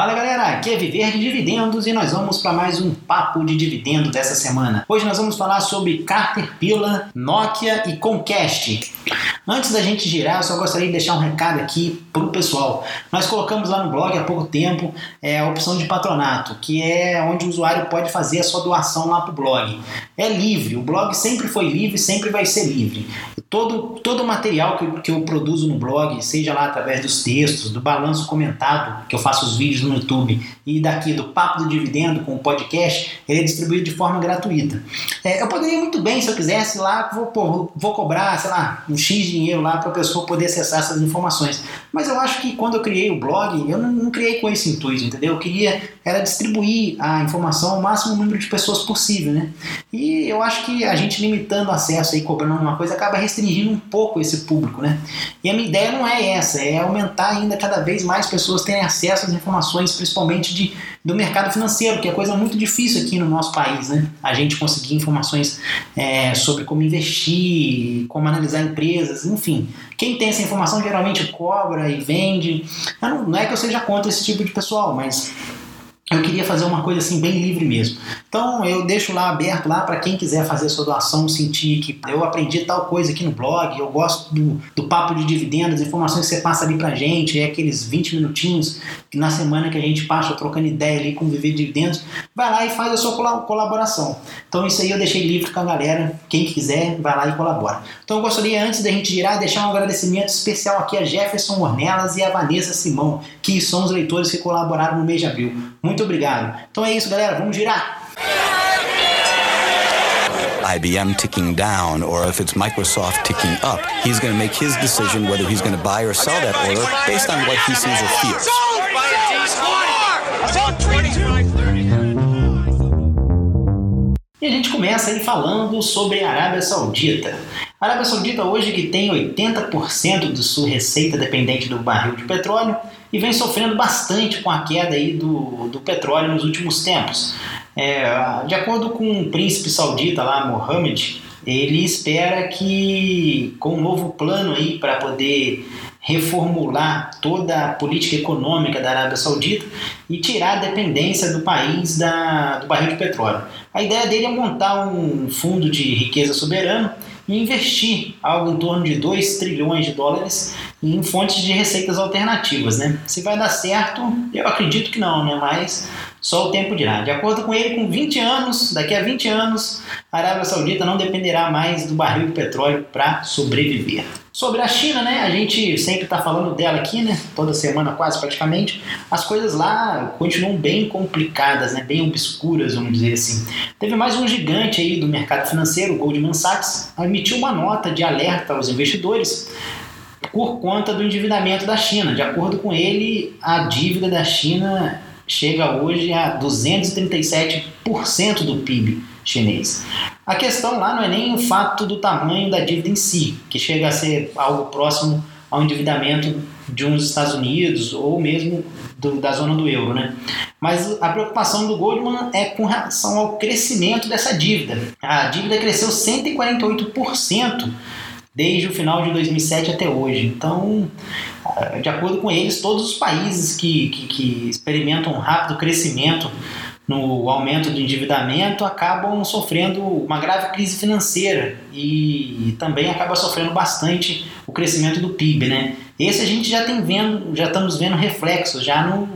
Fala galera, aqui é Viver de Dividendos e nós vamos para mais um papo de dividendo dessa semana. Hoje nós vamos falar sobre Caterpillar, Nokia e Comcast. Antes da gente girar, eu só gostaria de deixar um recado aqui para o pessoal. Nós colocamos lá no blog há pouco tempo é, a opção de patronato, que é onde o usuário pode fazer a sua doação lá para o blog. É livre, o blog sempre foi livre, sempre vai ser livre. Todo, todo o material que eu, que eu produzo no blog, seja lá através dos textos, do balanço comentado, que eu faço os vídeos no YouTube, e daqui do Papo do Dividendo com o podcast, ele é distribuído de forma gratuita. É, eu poderia muito bem, se eu quisesse, lá, vou, pô, vou cobrar, sei lá, um X dinheiro lá para a pessoa poder acessar essas informações. Mas eu acho que quando eu criei o blog, eu não, não criei com esse intuito, entendeu? Eu queria era distribuir a informação ao máximo número de pessoas possível, né? E eu acho que a gente limitando o acesso e cobrando uma coisa acaba restringindo um pouco esse público, né? E a minha ideia não é essa, é aumentar ainda cada vez mais pessoas terem acesso às informações, principalmente de, do mercado financeiro, que é coisa muito difícil aqui no nosso país, né? A gente conseguir informações é, sobre como investir, como analisar empresas, enfim. Quem tem essa informação geralmente cobra e vende. Não, não é que eu seja contra esse tipo de pessoal, mas eu queria fazer uma coisa assim bem livre mesmo. Então eu deixo lá aberto lá para quem quiser fazer sua doação, sentir que eu aprendi tal coisa aqui no blog, eu gosto do, do papo de dividendos, informações que você passa ali pra gente, é aqueles 20 minutinhos que na semana que a gente passa trocando ideia ali com Viver Dividendos, vai lá e faz a sua colaboração. Então isso aí eu deixei livre com a galera, quem quiser vai lá e colabora. Então eu gostaria antes da gente girar deixar um agradecimento especial aqui a Jefferson Ornelas e a Vanessa Simão, que são os leitores que colaboraram no mês de abril. Muito obrigado. Então é isso, galera. Vamos girar. IBM ticking down or if it's Microsoft ticking up, he's going to make his decision whether he's going to buy or sell that order based on what he sees or feels. E a gente começa aí falando sobre a Arábia Saudita. A Arábia Saudita hoje que tem 80% de sua receita dependente do barril de petróleo e vem sofrendo bastante com a queda aí do, do petróleo nos últimos tempos. É, de acordo com o príncipe saudita lá, Mohammed, ele espera que com um novo plano aí para poder reformular toda a política econômica da Arábia Saudita e tirar a dependência do país da, do barril de petróleo. A ideia dele é montar um fundo de riqueza soberano e investir algo em torno de 2 trilhões de dólares em fontes de receitas alternativas. Né? Se vai dar certo, eu acredito que não, né? mas só o tempo dirá. De acordo com ele, com 20 anos, daqui a 20 anos, a Arábia Saudita não dependerá mais do barril de petróleo para sobreviver. Sobre a China, né? A gente sempre está falando dela aqui, né? Toda semana, quase praticamente. As coisas lá continuam bem complicadas, né? Bem obscuras, vamos dizer assim. Teve mais um gigante aí do mercado financeiro, o Goldman Sachs, emitiu uma nota de alerta aos investidores por conta do endividamento da China. De acordo com ele, a dívida da China chega hoje a 237% do PIB chinês. A questão lá não é nem o fato do tamanho da dívida em si, que chega a ser algo próximo ao endividamento de uns Estados Unidos ou mesmo do, da zona do euro, né? Mas a preocupação do Goldman é com relação ao crescimento dessa dívida. A dívida cresceu 148% desde o final de 2007 até hoje. Então, de acordo com eles, todos os países que, que, que experimentam um rápido crescimento no aumento do endividamento acabam sofrendo uma grave crise financeira e também acaba sofrendo bastante o crescimento do PIB, né? Esse a gente já tem vendo, já estamos vendo reflexos já no,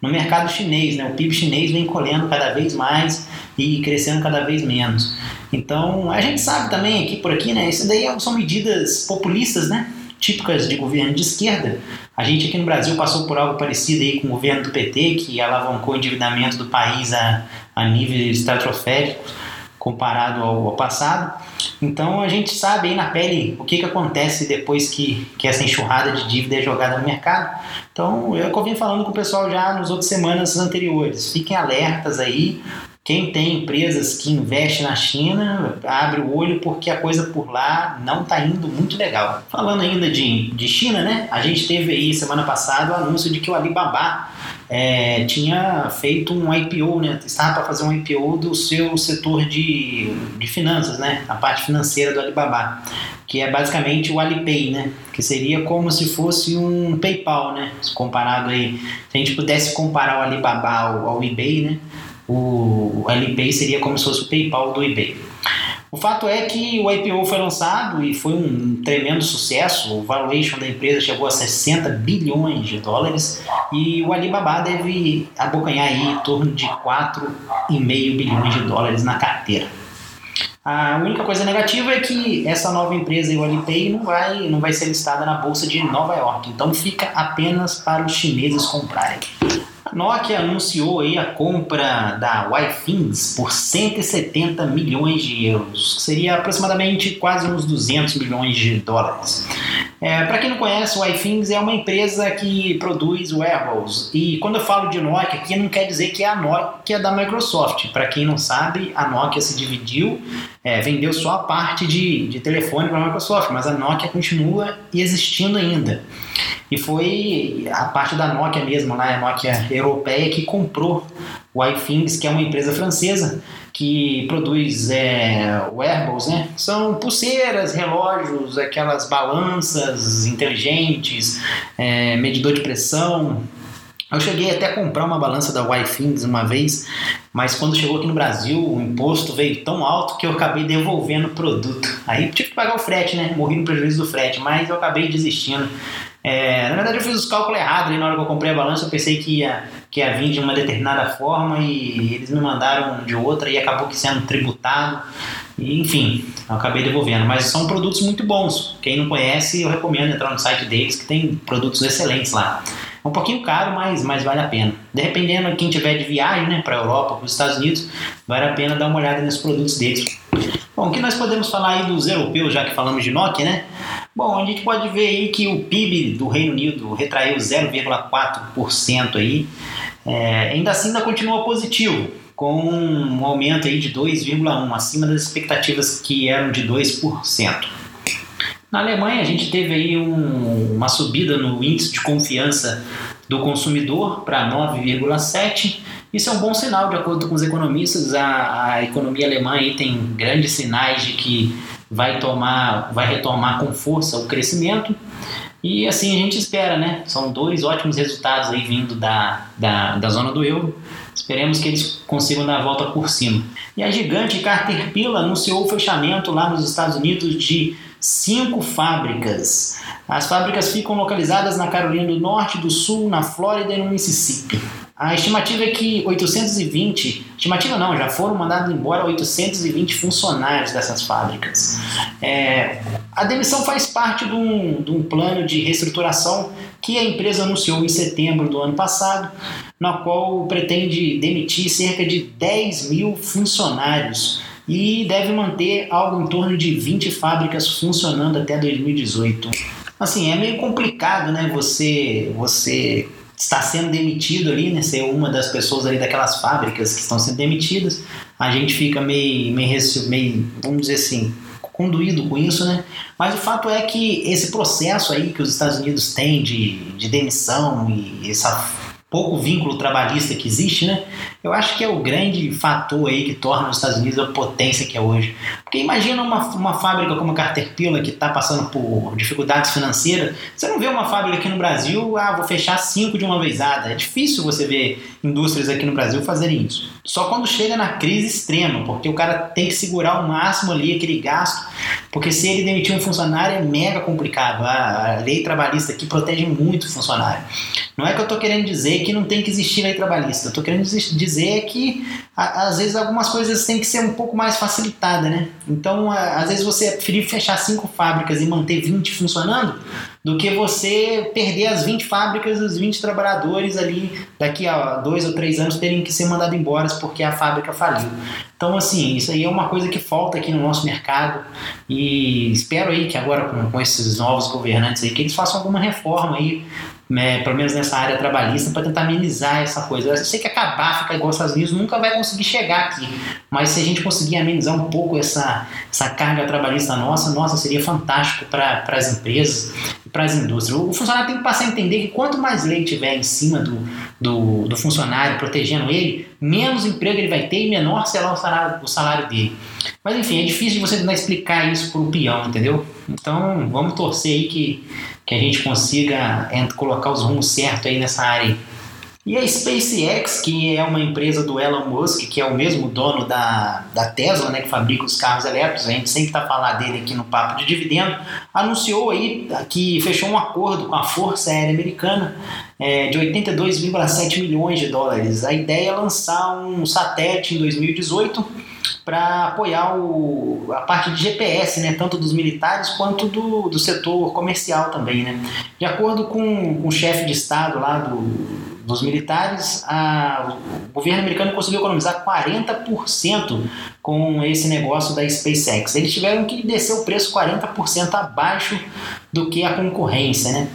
no mercado chinês, né? O PIB chinês vem colhendo cada vez mais e crescendo cada vez menos. Então, a gente sabe também aqui por aqui, né? Isso daí são medidas populistas, né? Típicas de governo de esquerda. A gente aqui no Brasil passou por algo parecido aí com o governo do PT, que alavancou o endividamento do país a, a níveis estratosféricos comparado ao, ao, passado. Então a gente sabe aí na pele o que, que acontece depois que, que essa enxurrada de dívida é jogada no mercado. Então eu, eu vim falando com o pessoal já nas outras semanas anteriores. Fiquem alertas aí, quem tem empresas que investem na China abre o olho porque a coisa por lá não está indo muito legal. Falando ainda de, de China, né? A gente teve aí semana passada o anúncio de que o Alibaba é, tinha feito um IPO, né? Estava para fazer um IPO do seu setor de, de finanças, né? A parte financeira do Alibaba. que é basicamente o Alipay, né? Que seria como se fosse um PayPal, né? Comparado aí, se a gente pudesse comparar o Alibaba ao, ao eBay, né? O, Alipay seria como se fosse o PayPal do eBay. O fato é que o IPO foi lançado e foi um tremendo sucesso. O valuation da empresa chegou a 60 bilhões de dólares e o Alibaba deve abocanhar aí em torno de 4,5 bilhões de dólares na carteira. A única coisa negativa é que essa nova empresa, o Alipay, não vai, não vai ser listada na bolsa de Nova York. Então fica apenas para os chineses comprarem. Nokia anunciou aí a compra da Wi-Things por 170 milhões de euros, que seria aproximadamente quase uns 200 milhões de dólares. É, Para quem não conhece, o Wi-Things é uma empresa que produz wearables. E quando eu falo de Nokia aqui, não quer dizer que é a Nokia da Microsoft. Para quem não sabe, a Nokia se dividiu, é, vendeu só a parte de, de telefone para a Microsoft, mas a Nokia continua existindo ainda. E foi a parte da Nokia mesmo, né, a Nokia europeia, que comprou o iThings, que é uma empresa francesa que produz é, wearables, né? São pulseiras, relógios, aquelas balanças inteligentes, é, medidor de pressão. Eu cheguei até a comprar uma balança da Wi-Fi uma vez, mas quando chegou aqui no Brasil, o imposto veio tão alto que eu acabei devolvendo o produto. Aí tive que pagar o frete, né? Morri no prejuízo do frete, mas eu acabei desistindo. É, na verdade, eu fiz os cálculos errados e na hora que eu comprei a balança, eu pensei que ia, que ia vir de uma determinada forma e eles me mandaram de outra e acabou que sendo tributado. E, enfim, eu acabei devolvendo. Mas são produtos muito bons. Quem não conhece, eu recomendo entrar no site deles, que tem produtos excelentes lá. É um pouquinho caro, mas, mas vale a pena. Dependendo de quem tiver de viagem né, para a Europa, para os Estados Unidos, vale a pena dar uma olhada nos produtos deles. Bom, o que nós podemos falar aí dos europeus, já que falamos de Nokia, né? Bom, a gente pode ver aí que o PIB do Reino Unido retraiu 0,4% aí. É, ainda assim, ainda continua positivo, com um aumento aí de 2,1%, acima das expectativas que eram de 2%. Na Alemanha, a gente teve aí um, uma subida no índice de confiança do consumidor para 9,7%. Isso é um bom sinal, de acordo com os economistas. A, a economia alemã tem grandes sinais de que vai tomar, vai retomar com força o crescimento. E assim a gente espera, né? São dois ótimos resultados aí vindo da, da, da zona do euro. Esperemos que eles consigam dar a volta por cima. E a gigante Caterpillar anunciou o fechamento lá nos Estados Unidos de cinco fábricas. As fábricas ficam localizadas na Carolina do Norte, do Sul, na Flórida e no Mississippi. A estimativa é que 820, estimativa não, já foram mandados embora 820 funcionários dessas fábricas. É, a demissão faz parte de um, de um plano de reestruturação que a empresa anunciou em setembro do ano passado, na qual pretende demitir cerca de 10 mil funcionários e deve manter algo em torno de 20 fábricas funcionando até 2018. Assim, é meio complicado, né? Você, você está sendo demitido ali, né? Ser uma das pessoas ali daquelas fábricas que estão sendo demitidas, a gente fica meio, meio, meio vamos dizer assim, conduído com isso, né? Mas o fato é que esse processo aí que os Estados Unidos têm de, de demissão e essa pouco vínculo trabalhista que existe, né? Eu acho que é o grande fator aí que torna os Estados Unidos a potência que é hoje. Porque imagina uma, uma fábrica como a Caterpillar que está passando por dificuldades financeiras. Você não vê uma fábrica aqui no Brasil, ah, vou fechar cinco de uma vezada. É difícil você ver indústrias aqui no Brasil fazerem isso. Só quando chega na crise extrema, porque o cara tem que segurar ao máximo ali aquele gasto, porque se ele demitir um funcionário é mega complicado. A lei trabalhista aqui protege muito o funcionário. Não é que eu estou querendo dizer que não tem que existir lei trabalhista. Eu estou querendo dizer que às vezes algumas coisas têm que ser um pouco mais facilitadas, né? Então, às vezes você preferir fechar cinco fábricas e manter 20 funcionando do que você perder as 20 fábricas, os 20 trabalhadores ali daqui a dois ou três anos terem que ser mandados embora porque a fábrica faliu. Então, assim, isso aí é uma coisa que falta aqui no nosso mercado e espero aí que agora com, com esses novos governantes aí que eles façam alguma reforma aí né, pelo menos nessa área trabalhista, para tentar amenizar essa coisa. Eu sei que acabar, ficar igual aos Estados Unidos, nunca vai conseguir chegar aqui, mas se a gente conseguir amenizar um pouco essa, essa carga trabalhista nossa, nossa, seria fantástico para as empresas e para as indústrias. O funcionário tem que passar a entender que quanto mais lei tiver em cima do, do, do funcionário, protegendo ele, menos emprego ele vai ter e menor será o salário, o salário dele. Mas enfim, é difícil de você tentar explicar isso para o peão, entendeu? Então vamos torcer aí que que a gente consiga colocar os rumos certos aí nessa área. E a SpaceX, que é uma empresa do Elon Musk, que é o mesmo dono da, da Tesla, né, que fabrica os carros elétricos, a gente sempre está falando dele aqui no Papo de Dividendo, anunciou aí que fechou um acordo com a Força Aérea Americana é, de 82,7 milhões de dólares. A ideia é lançar um satélite em 2018 para apoiar o, a parte de GPS, né, tanto dos militares quanto do, do setor comercial também. Né. De acordo com, com o chefe de Estado lá do, dos militares, a, o governo americano conseguiu economizar 40% com esse negócio da SpaceX. Eles tiveram que descer o preço 40% abaixo do que a concorrência, né?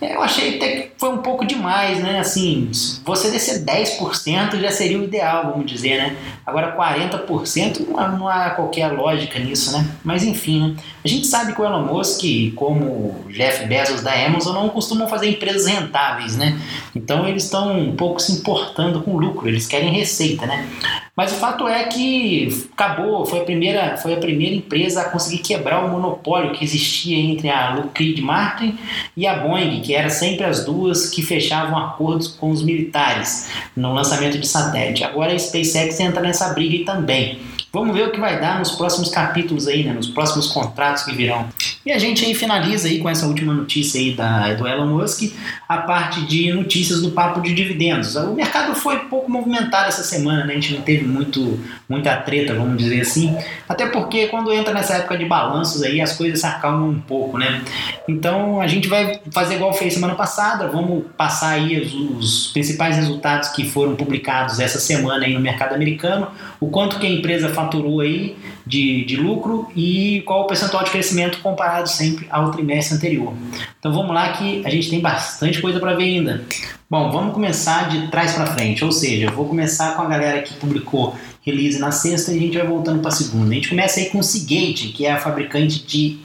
Eu achei até foi um pouco demais, né? Assim, você descer 10% já seria o ideal, vamos dizer, né? Agora 40% não há, não há qualquer lógica nisso, né? Mas enfim, né? A gente sabe que o Elon Musk, como o Jeff Bezos da Amazon, não costumam fazer empresas rentáveis, né? Então eles estão um pouco se importando com lucro, eles querem receita, né? Mas o fato é que acabou, foi a primeira, foi a primeira empresa a conseguir quebrar o monopólio que existia entre a Lockheed Martin e a Boeing, que era sempre as duas que fechavam acordos com os militares no lançamento de satélite. Agora a SpaceX entra nessa briga também. Vamos ver o que vai dar nos próximos capítulos aí, né, nos próximos contratos que virão. E a gente aí finaliza aí com essa última notícia aí da, do Elon Musk, a parte de notícias do papo de dividendos. O mercado foi pouco movimentado essa semana, né? A gente não teve muito, muita treta, vamos dizer assim. Até porque quando entra nessa época de balanços aí, as coisas se acalmam um pouco, né? Então a gente vai fazer igual fez semana passada, vamos passar aí os, os principais resultados que foram publicados essa semana aí no mercado americano, o quanto que a empresa faturou aí de, de lucro e qual o percentual de crescimento comparado sempre ao trimestre anterior. Então vamos lá que a gente tem bastante coisa para ver ainda. Bom, vamos começar de trás para frente, ou seja, eu vou começar com a galera que publicou release na sexta e a gente vai voltando para segunda. A gente começa aí com Seagate, que é a fabricante de,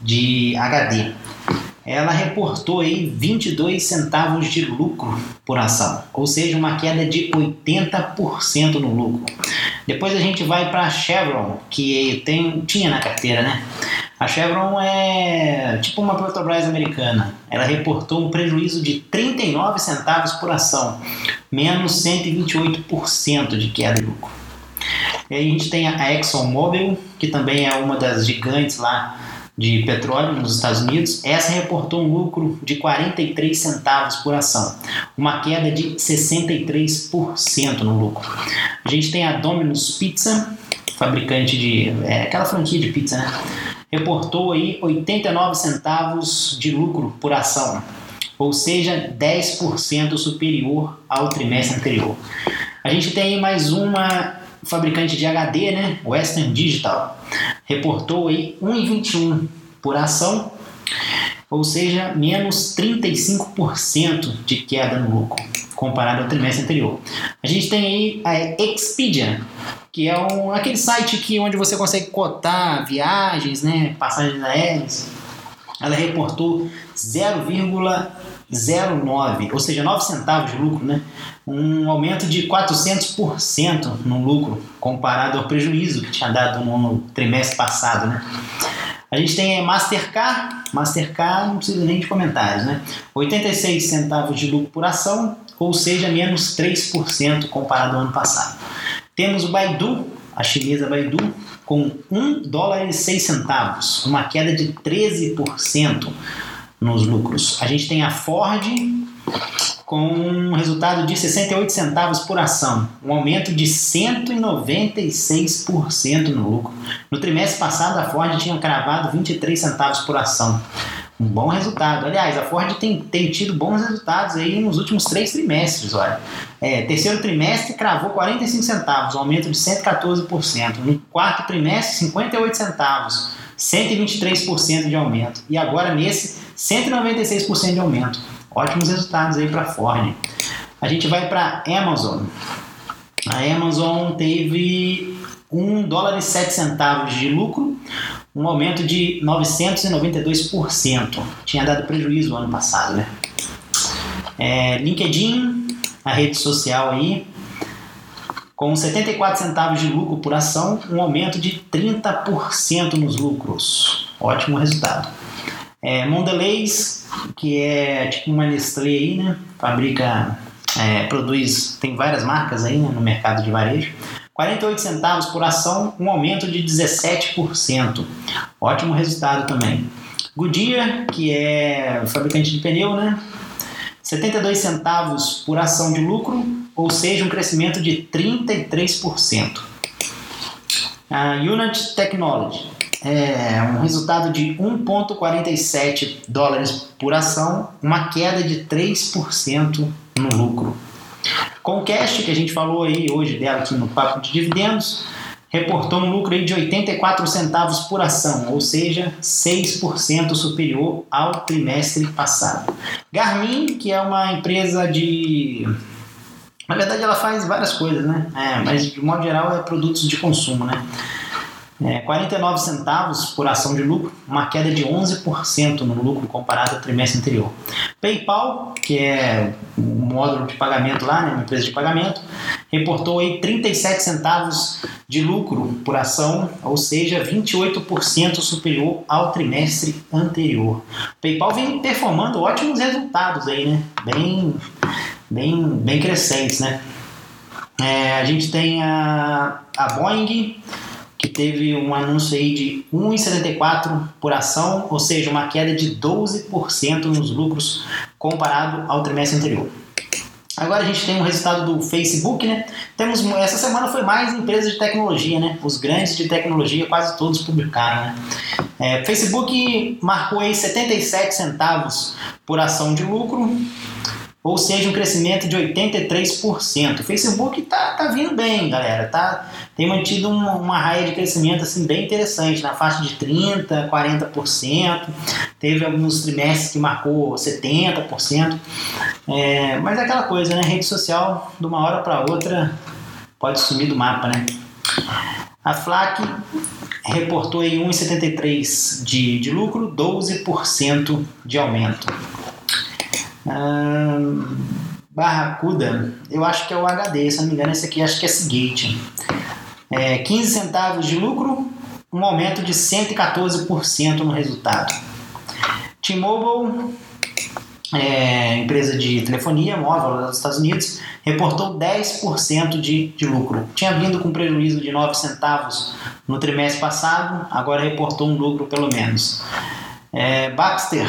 de HD ela reportou aí 22 centavos de lucro por ação, ou seja, uma queda de 80% no lucro. Depois a gente vai para a Chevron, que tem, tinha na carteira, né? A Chevron é tipo uma Petrobras americana. Ela reportou um prejuízo de 39 centavos por ação, menos 128% de queda de lucro. E aí a gente tem a ExxonMobil, que também é uma das gigantes lá de petróleo nos Estados Unidos, essa reportou um lucro de 43 centavos por ação, uma queda de 63% no lucro. A gente tem a Domino's Pizza, fabricante de é, aquela franquia de pizza, né? Reportou aí 89 centavos de lucro por ação, ou seja, 10% superior ao trimestre anterior. A gente tem aí mais uma fabricante de HD, né? Western Digital reportou aí 1,21 por ação, ou seja, menos 35% de queda no lucro comparado ao trimestre anterior. A gente tem aí a Expedia, que é um, aquele site que, onde você consegue cotar viagens, né, passagens aéreas. Ela reportou 0,09, ou seja, 9 centavos de lucro, né? um aumento de 400% no lucro comparado ao prejuízo que tinha dado no trimestre passado, né? A gente tem Mastercard, Mastercard não precisa nem de comentários, né? 86 centavos de lucro por ação, ou seja, menos 3% comparado ao ano passado. Temos o Baidu, a chinesa Baidu, com 1 dólar e 6 centavos, uma queda de 13% nos lucros. A gente tem a Ford com um resultado de 68 centavos por ação, um aumento de 196% no lucro. No trimestre passado, a Ford tinha cravado 23 centavos por ação. Um bom resultado. Aliás, a Ford tem, tem tido bons resultados aí nos últimos três trimestres. Olha. É, terceiro trimestre cravou 45 centavos, um aumento de 114%. No quarto trimestre, 58 centavos, 123% de aumento. E agora nesse, 196% de aumento Ótimos resultados aí para Ford. A gente vai para Amazon. A Amazon teve 1 dólar e 7 centavos de lucro, um aumento de 992%. Tinha dado prejuízo ano passado, né? É, LinkedIn, a rede social aí, com 74 centavos de lucro por ação, um aumento de 30% nos lucros. Ótimo resultado. É, Mondelez, que é tipo uma Nestlé aí, né? Fabrica é, produz, tem várias marcas aí né, no mercado de varejo. 48 centavos por ação, um aumento de 17%. Ótimo resultado também. Goodyear, que é fabricante de pneu, né? 72 centavos por ação de lucro, ou seja, um crescimento de 33%. A Unity Technology, é um resultado de 1,47 dólares por ação, uma queda de 3% no lucro. Com o cash, que a gente falou aí hoje dela aqui no papo de dividendos, reportou um lucro aí de 84 centavos por ação, ou seja, 6% superior ao trimestre passado. Garmin, que é uma empresa de na verdade, ela faz várias coisas, né? É, mas de modo geral é produtos de consumo, né? É, 49 centavos por ação de lucro, uma queda de 11% no lucro comparado ao trimestre anterior. PayPal, que é o módulo de pagamento lá, né, uma empresa de pagamento, reportou aí 37 centavos de lucro por ação, ou seja, 28% superior ao trimestre anterior. PayPal vem performando ótimos resultados aí, né? Bem, bem, bem crescentes, né? É, a gente tem a, a Boeing que teve um anúncio aí de 1,74 por ação, ou seja, uma queda de 12% nos lucros comparado ao trimestre anterior. Agora a gente tem um resultado do Facebook, né? Temos essa semana foi mais empresas de tecnologia, né? Os grandes de tecnologia quase todos publicaram, né? É, Facebook marcou aí 77 centavos por ação de lucro, ou seja, um crescimento de 83%. O Facebook tá, tá vindo bem, galera, tá? Tem mantido uma, uma raia de crescimento assim bem interessante, na faixa de 30, 40%. Teve alguns trimestres que marcou 70%. É, mas é aquela coisa, né? Rede social, de uma hora para outra, pode sumir do mapa, né? A FLAC reportou aí 1,73 de, de lucro, 12% de aumento. Barracuda, eu acho que é o HD, se não me engano, esse aqui acho que é Seagate. É, 15 centavos de lucro, um aumento de 114% no resultado. T-Mobile, é, empresa de telefonia móvel dos Estados Unidos, reportou 10% de, de lucro. Tinha vindo com prejuízo de 9 centavos no trimestre passado, agora reportou um lucro pelo menos. É, Baxter,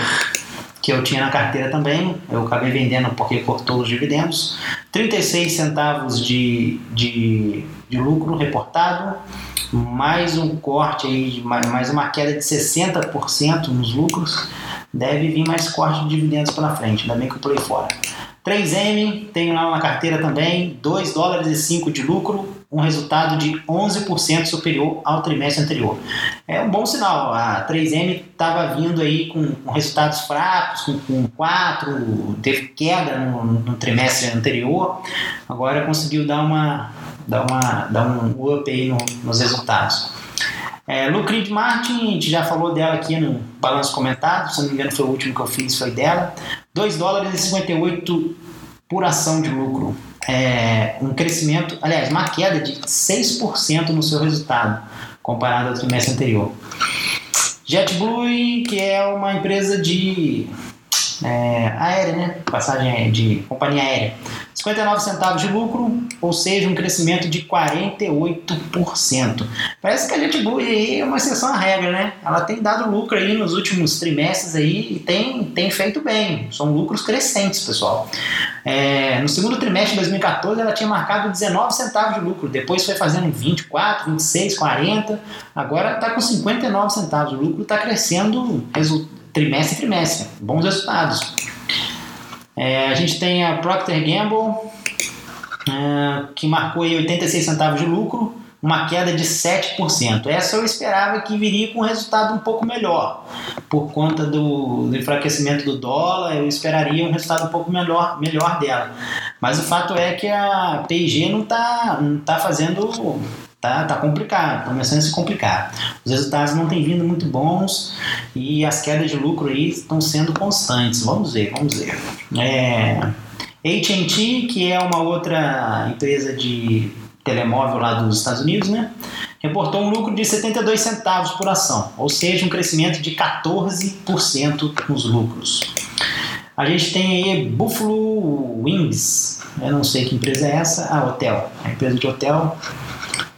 que eu tinha na carteira também, eu acabei vendendo porque cortou os dividendos. 36 centavos de, de, de lucro reportado, mais um corte aí, mais uma queda de 60% nos lucros. Deve vir mais corte de dividendos pela frente, ainda bem que eu pulei fora. 3M, tenho lá na carteira também, 2 dólares e 5 de lucro, um resultado de 11% superior ao trimestre anterior. É um bom sinal, a 3M estava vindo aí com, com, resultados fracos, com, com 4, teve queda no, no, trimestre anterior, agora conseguiu dar, uma, dar, uma, dar um up aí no, nos resultados. É, Lucrid Martin, a gente já falou dela aqui no balanço comentado, se não me engano foi o último que eu fiz, foi dela. 2 dólares e 58 por ação de lucro. É, um crescimento, aliás, uma queda de 6% no seu resultado, comparado ao trimestre anterior. JetBlue, que é uma empresa de é, aérea, né? Passagem de companhia aérea. 59 centavos de lucro, ou seja, um crescimento de 48%. Parece que a JetBlue aí é uma exceção à regra, né? Ela tem dado lucro aí nos últimos trimestres aí e tem, tem feito bem. São lucros crescentes, pessoal. É, no segundo trimestre de 2014 ela tinha marcado 19 centavos de lucro, depois foi fazendo 24, 26, 40, agora está com 59 centavos. O lucro está crescendo trimestre a trimestre. Bons resultados. É, a gente tem a Procter Gamble, é, que marcou aí 86 centavos de lucro, uma queda de 7%. Essa eu esperava que viria com um resultado um pouco melhor. Por conta do, do enfraquecimento do dólar, eu esperaria um resultado um pouco melhor, melhor dela. Mas o fato é que a P&G não está não tá fazendo Tá, tá complicado, tá começando a se complicar. Os resultados não têm vindo muito bons e as quedas de lucro aí estão sendo constantes. Vamos ver, vamos ver. É, AT&T, que é uma outra empresa de telemóvel lá dos Estados Unidos, né? Reportou um lucro de 72 centavos por ação, ou seja, um crescimento de 14% nos lucros. A gente tem aí Buffalo Wings, eu não sei que empresa é essa, ah, hotel, a empresa de hotel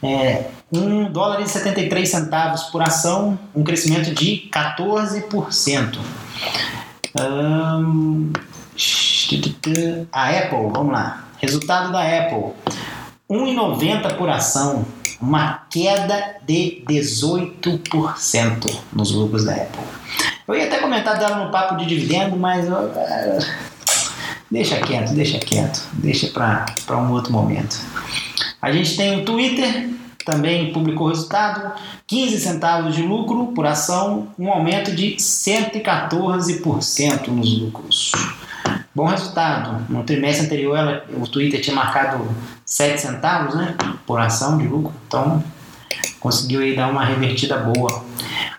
é, 1 dólar e 73 centavos por ação, um crescimento de 14%. Um, a Apple, vamos lá. Resultado da Apple: 1,90 por ação, uma queda de 18% nos lucros da Apple. Eu ia até comentar dela no papo de dividendo, mas uh, deixa quieto, deixa quieto, deixa para um outro momento. A gente tem o Twitter, também publicou resultado, 15 centavos de lucro por ação, um aumento de 114% nos lucros. Bom resultado. No trimestre anterior, ela, o Twitter tinha marcado 7 centavos né, por ação de lucro, então conseguiu aí dar uma revertida boa.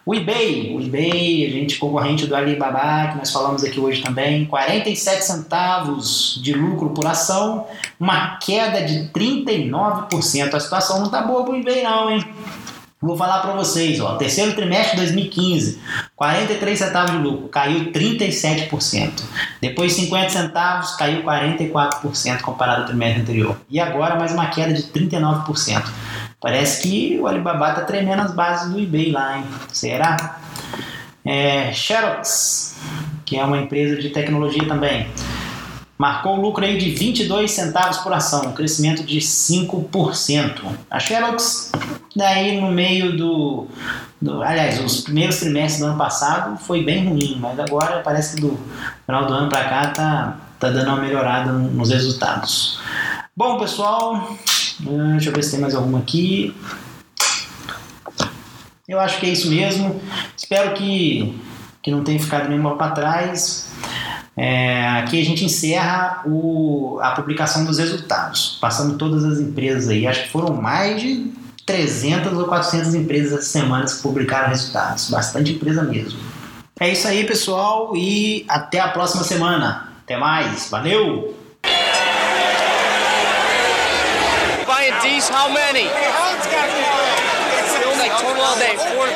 O eBay, o eBay, a gente concorrente do Alibaba, que nós falamos aqui hoje também, 47 centavos de lucro por ação, uma queda de 39%. A situação não tá boa pro eBay não, hein? Vou falar para vocês, ó, terceiro trimestre de 2015, 43 centavos de lucro, caiu 37%. Depois 50 centavos, caiu 44% comparado ao trimestre anterior. E agora mais uma queda de 39%. Parece que o Alibaba está tremendo as bases do eBay lá, hein? Será? É, Xerox, que é uma empresa de tecnologia também, marcou um lucro aí de 22 centavos por ação, um crescimento de 5%. A Xerox, daí no meio do, do, Aliás, os primeiros trimestres do ano passado foi bem ruim, mas agora parece que do final do ano para cá tá, tá dando uma melhorada nos resultados. Bom, pessoal, ah, deixa eu ver se tem mais alguma aqui. Eu acho que é isso mesmo. Espero que, que não tenha ficado nenhuma para trás. É, aqui a gente encerra o, a publicação dos resultados, passando todas as empresas aí. Acho que foram mais de 300 ou 400 empresas essa semana que publicaram resultados. Bastante empresa mesmo. É isso aí, pessoal, e até a próxima semana. Até mais, valeu! How many? Hey, total all day. Four,